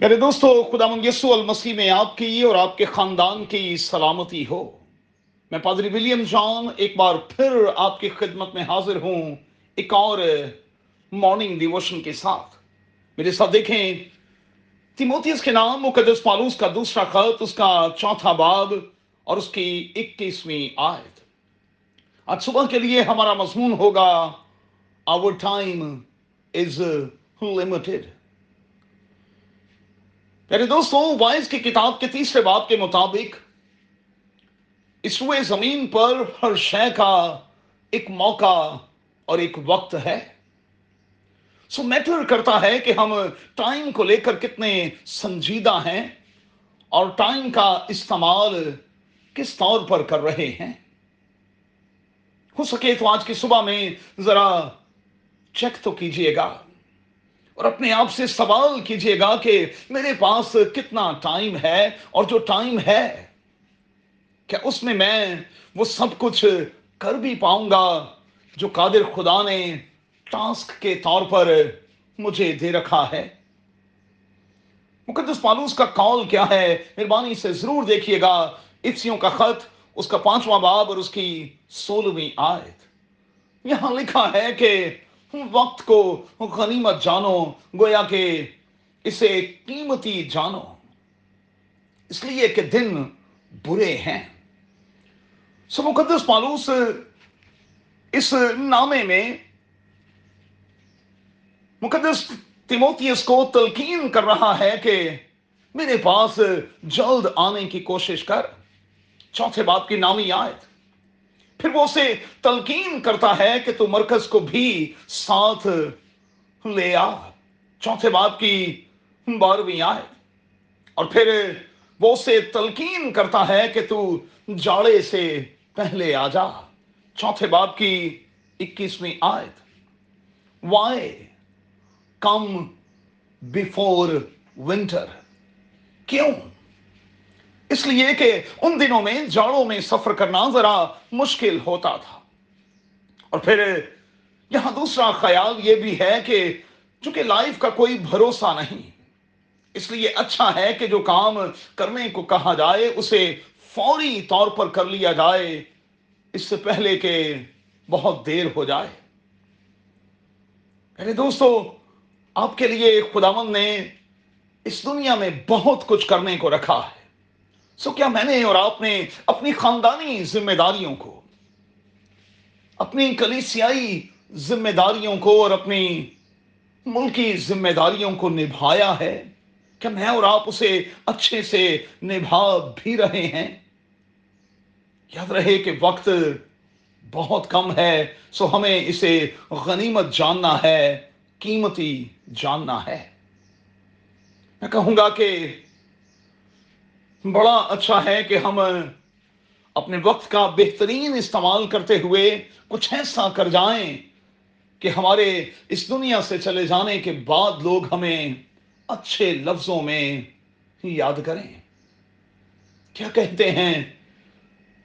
میرے دوستو، خدا یسو المسیح میں آپ کی اور آپ کے خاندان کی سلامتی ہو۔ میں پادری ولیم جان ایک بار پھر آپ کی خدمت میں حاضر ہوں، ایک اور مارننگ ڈیووشن کے ساتھ۔ میرے ساتھ دیکھیں تیموتیس کے نام، مقدس پالوس کا دوسرا خط، اس کا چوتھا باب اور اس کی اکیسویں آیت۔ آج صبح کے لیے ہمارا مضمون ہوگا آور ٹائم از لمیٹڈ میرے دوستوں وائز کی کتاب کے تیسرے باب کے مطابق اس زمین پر ہر شے کا ایک موقع اور ایک وقت ہے۔ سو میٹر کرتا ہے کہ ہم ٹائم کو لے کر کتنے سنجیدہ ہیں اور ٹائم کا استعمال کس طور پر کر رہے ہیں۔ ہو سکے تو آج کی صبح میں ذرا چیک تو کیجیے گا۔ اور اپنے آپ سے سوال کیجیے گا کہ میرے پاس کتنا ٹائم ہے اور جو ٹائم ہے، کیا اس میں میں وہ سب کچھ کر بھی پاؤں گا جو قادر خدا نے ٹاسک کے طور پر مجھے دے رکھا ہے؟ مقدس پالوس کا کال کیا ہے؟ مہربانی سے ضرور دیکھیے گا۔ افسیوں کا خط، اس کا پانچواں باب اور اس کی سولہویں آیت۔ یہاں لکھا ہے کہ وقت کو غنیمت جانو، گویا کہ اسے قیمتی جانو۔ اس لیے کہ دن برے ہیں۔ سو مقدس پالوس، اس نامے میں مقدس تیموتیس کو تلقین کر رہا ہے کہ میرے پاس جلد آنے کی کوشش کر۔ چوتھے باپ کی نامی آیت۔ پھر وہ اسے تلقین کرتا ہے کہ تو مرکز کو بھی ساتھ لے آ۔ چوتھے باپ کی بارہویں آئے۔ اور پھر وہ اسے تلقین کرتا ہے کہ تو جاڑے سے پہلے آ جا۔ چوتھے باپ کی اکیسویں آیت۔ Why come before winter. کیوں؟ اس لیے کہ ان دنوں میں جاڑوں میں سفر کرنا ذرا مشکل ہوتا تھا۔ اور پھر یہاں دوسرا خیال یہ بھی ہے کہ چونکہ لائف کا کوئی بھروسہ نہیں، اس لیے اچھا ہے کہ جو کام کرنے کو کہا جائے، اسے فوری طور پر کر لیا جائے۔ اس سے پہلے کہ بہت دیر ہو جائے۔ میرے دوستو، آپ کے لیے خداون نے اس دنیا میں بہت کچھ کرنے کو رکھا ہے۔ سو کیا میں نے اور آپ نے اپنی خاندانی ذمہ داریوں کو، اپنی کلیسیائی ذمہ داریوں کو اور اپنی ملکی ذمہ داریوں کو نبھایا ہے؟ کیا میں اور آپ اسے اچھے سے نبھا بھی رہے ہیں؟ یاد رہے کہ وقت بہت کم ہے، سو ہمیں اسے غنیمت جاننا ہے، قیمتی جاننا ہے۔ میں کہوں گا کہ بڑا اچھا ہے کہ ہم اپنے وقت کا بہترین استعمال کرتے ہوئے کچھ ایسا کر جائیں کہ ہمارے اس دنیا سے چلے جانے کے بعد لوگ ہمیں اچھے لفظوں میں یاد کریں۔ کیا کہتے ہیں؟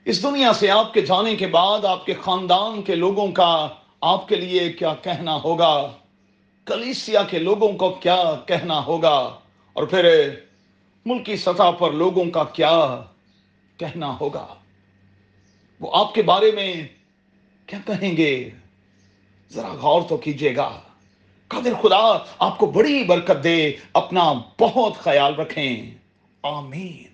اس دنیا سے آپ کے جانے کے بعد آپ کے خاندان کے لوگوں کا آپ کے لیے کیا کہنا ہوگا؟ کلیسیا کے لوگوں کو کیا کہنا ہوگا؟ اور پھر ملکی سطح پر لوگوں کا کیا کہنا ہوگا؟ وہ آپ کے بارے میں کیا کہیں گے؟ ذرا غور تو کیجیے گا۔ قادر خدا، آپ کو بڑی برکت دے، اپنا بہت خیال رکھیں۔ آمین۔